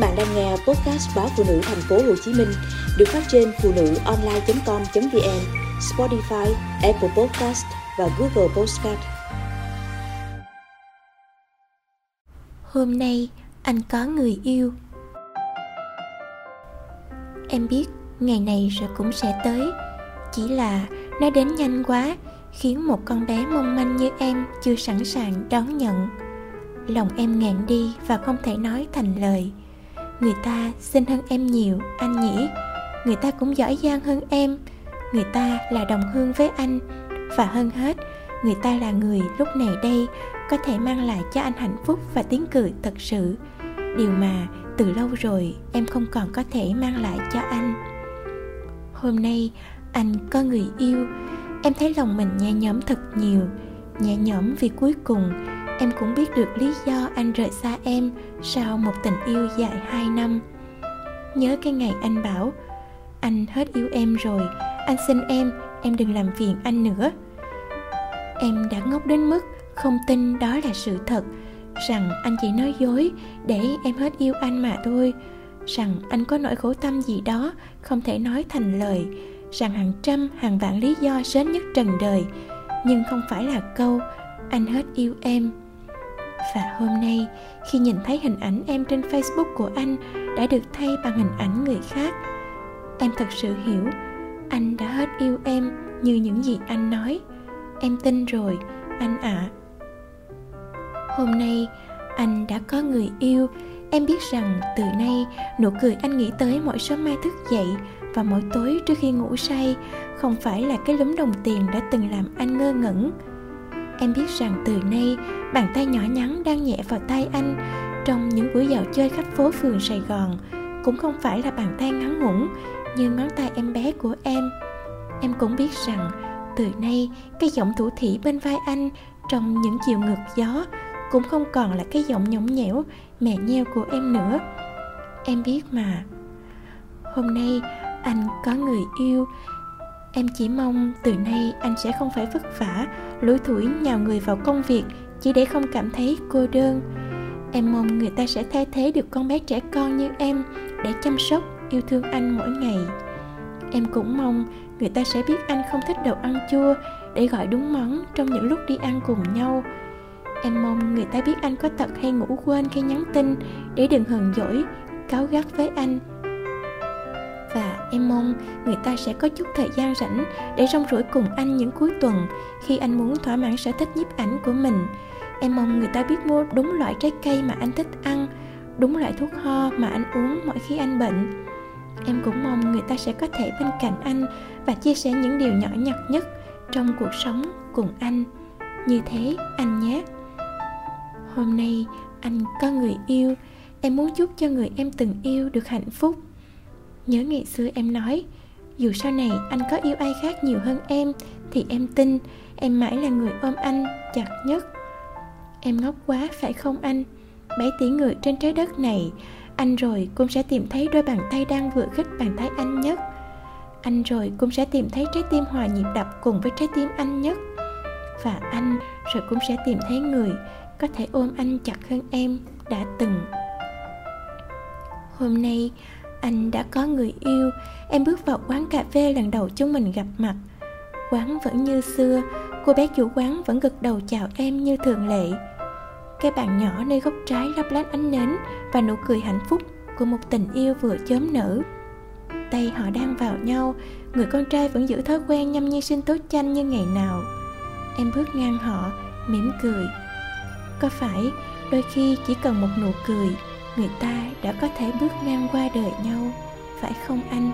bạn đang nghe podcast báo phụ nữ thành phố Hồ Chí Minh được phát trên phụ nữ online.com.vn, Spotify, Apple Podcast và Google Podcast. Hôm nay anh có người yêu. Em biết ngày này rồi cũng sẽ tới, chỉ là nó đến nhanh quá, khiến một con bé mong manh như em chưa sẵn sàng đón nhận. Lòng em ngạn đi và không thể nói thành lời người ta xinh hơn em nhiều, anh nhỉ? Người ta cũng giỏi giang hơn em. Người ta là đồng hương với anh. Và hơn hết, người ta là người lúc này đây có thể mang lại cho anh hạnh phúc và tiếng cười thật sự. Điều mà từ lâu rồi em không còn có thể mang lại cho anh. Hôm nay, anh có người yêu. Em thấy lòng mình nhẹ nhõm thật nhiều. Nhẹ nhõm vì cuối cùng em cũng biết được lý do anh rời xa em sau một tình yêu dài hai năm. Nhớ cái ngày anh bảo, anh hết yêu em rồi, anh xin em em đừng làm phiền anh nữa. Em đã ngốc đến mức không tin đó là sự thật, rằng anh chỉ nói dối để em hết yêu anh mà thôi, rằng anh có nỗi khổ tâm gì đó không thể nói thành lời, rằng hàng trăm, hàng vạn lý do sến nhất trần đời, nhưng không phải là câu anh hết yêu em và hôm nay, khi nhìn thấy hình ảnh em trên facebook của anh đã được thay bằng hình ảnh người khác, em thật sự hiểu. Anh đã hết yêu em như những gì anh nói. Em tin rồi, anh ạ. À. hôm nay, anh đã có người yêu. Em biết rằng từ nay, nụ cười anh nghĩ tới mỗi sớm mai thức dậy và mỗi tối trước khi ngủ say không phải là cái lúm đồng tiền đã từng làm anh ngơ ngẩn em biết rằng từ nay, bàn tay nhỏ nhắn đang nhẹ vào tay anh trong những buổi dạo chơi khắp phố phường sài gòn. Cũng không phải là bàn tay ngắn ngủn như ngón tay em bé của em. Em cũng biết rằng, từ nay, cái giọng thủ thỉ bên vai anh trong những chiều ngược gió cũng không còn là cái giọng nhõng nhẽo mẹ nheo của em nữa. Em biết mà. Hôm nay, anh có người yêu. Em chỉ mong từ nay anh sẽ không phải vất vả lủi thủi nhào người vào công việc chỉ để không cảm thấy cô đơn. Em mong người ta sẽ thay thế được con bé trẻ con như em để chăm sóc, yêu thương anh mỗi ngày. Em cũng mong người ta sẽ biết anh không thích đồ ăn chua để gọi đúng món trong những lúc đi ăn cùng nhau. Em mong người ta biết anh có tật hay ngủ quên khi nhắn tin để đừng hờn dỗi, cáu gắt với anh và em mong người ta sẽ có chút thời gian rảnh để rong ruổi cùng anh những cuối tuần. Khi anh muốn thỏa mãn sở thích nhiếp ảnh của mình, em mong người ta biết mua đúng loại trái cây mà anh thích ăn, đúng loại thuốc ho mà anh uống mỗi khi anh bệnh. Em cũng mong người ta sẽ có thể bên cạnh anh và chia sẻ những điều nhỏ nhặt nhất trong cuộc sống cùng anh. Như thế, anh nhé. Hôm nay, anh có người yêu. Em muốn chúc cho người em từng yêu được hạnh phúc nhớ ngày xưa em nói, dù sau này anh có yêu ai khác nhiều hơn em, thì em tin em mãi là người ôm anh chặt nhất. Em ngốc quá, phải không anh? Bảy tỷ người trên trái đất này, anh rồi cũng sẽ tìm thấy đôi bàn tay đang vừa khích bàn tay anh nhất. Anh rồi cũng sẽ tìm thấy trái tim hòa nhịp đập cùng với trái tim anh nhất. Và anh rồi cũng sẽ tìm thấy người có thể ôm anh chặt hơn em đã từng. Hôm nay anh đã có người yêu. Em bước vào quán cà phê lần đầu chúng mình gặp mặt. Quán vẫn như xưa, cô bé chủ quán vẫn gật đầu chào em như thường lệ. Cái bàn nhỏ nơi góc trái lấp lánh ánh nến và nụ cười hạnh phúc của một tình yêu vừa chớm nở. Tay họ đang vào nhau, người con trai vẫn giữ thói quen nhâm nhi sinh tố chanh như ngày nào. Em bước ngang họ, mỉm cười. Có phải đôi khi chỉ cần một nụ cười người ta đã có thể bước ngang qua đời nhau phải không anh?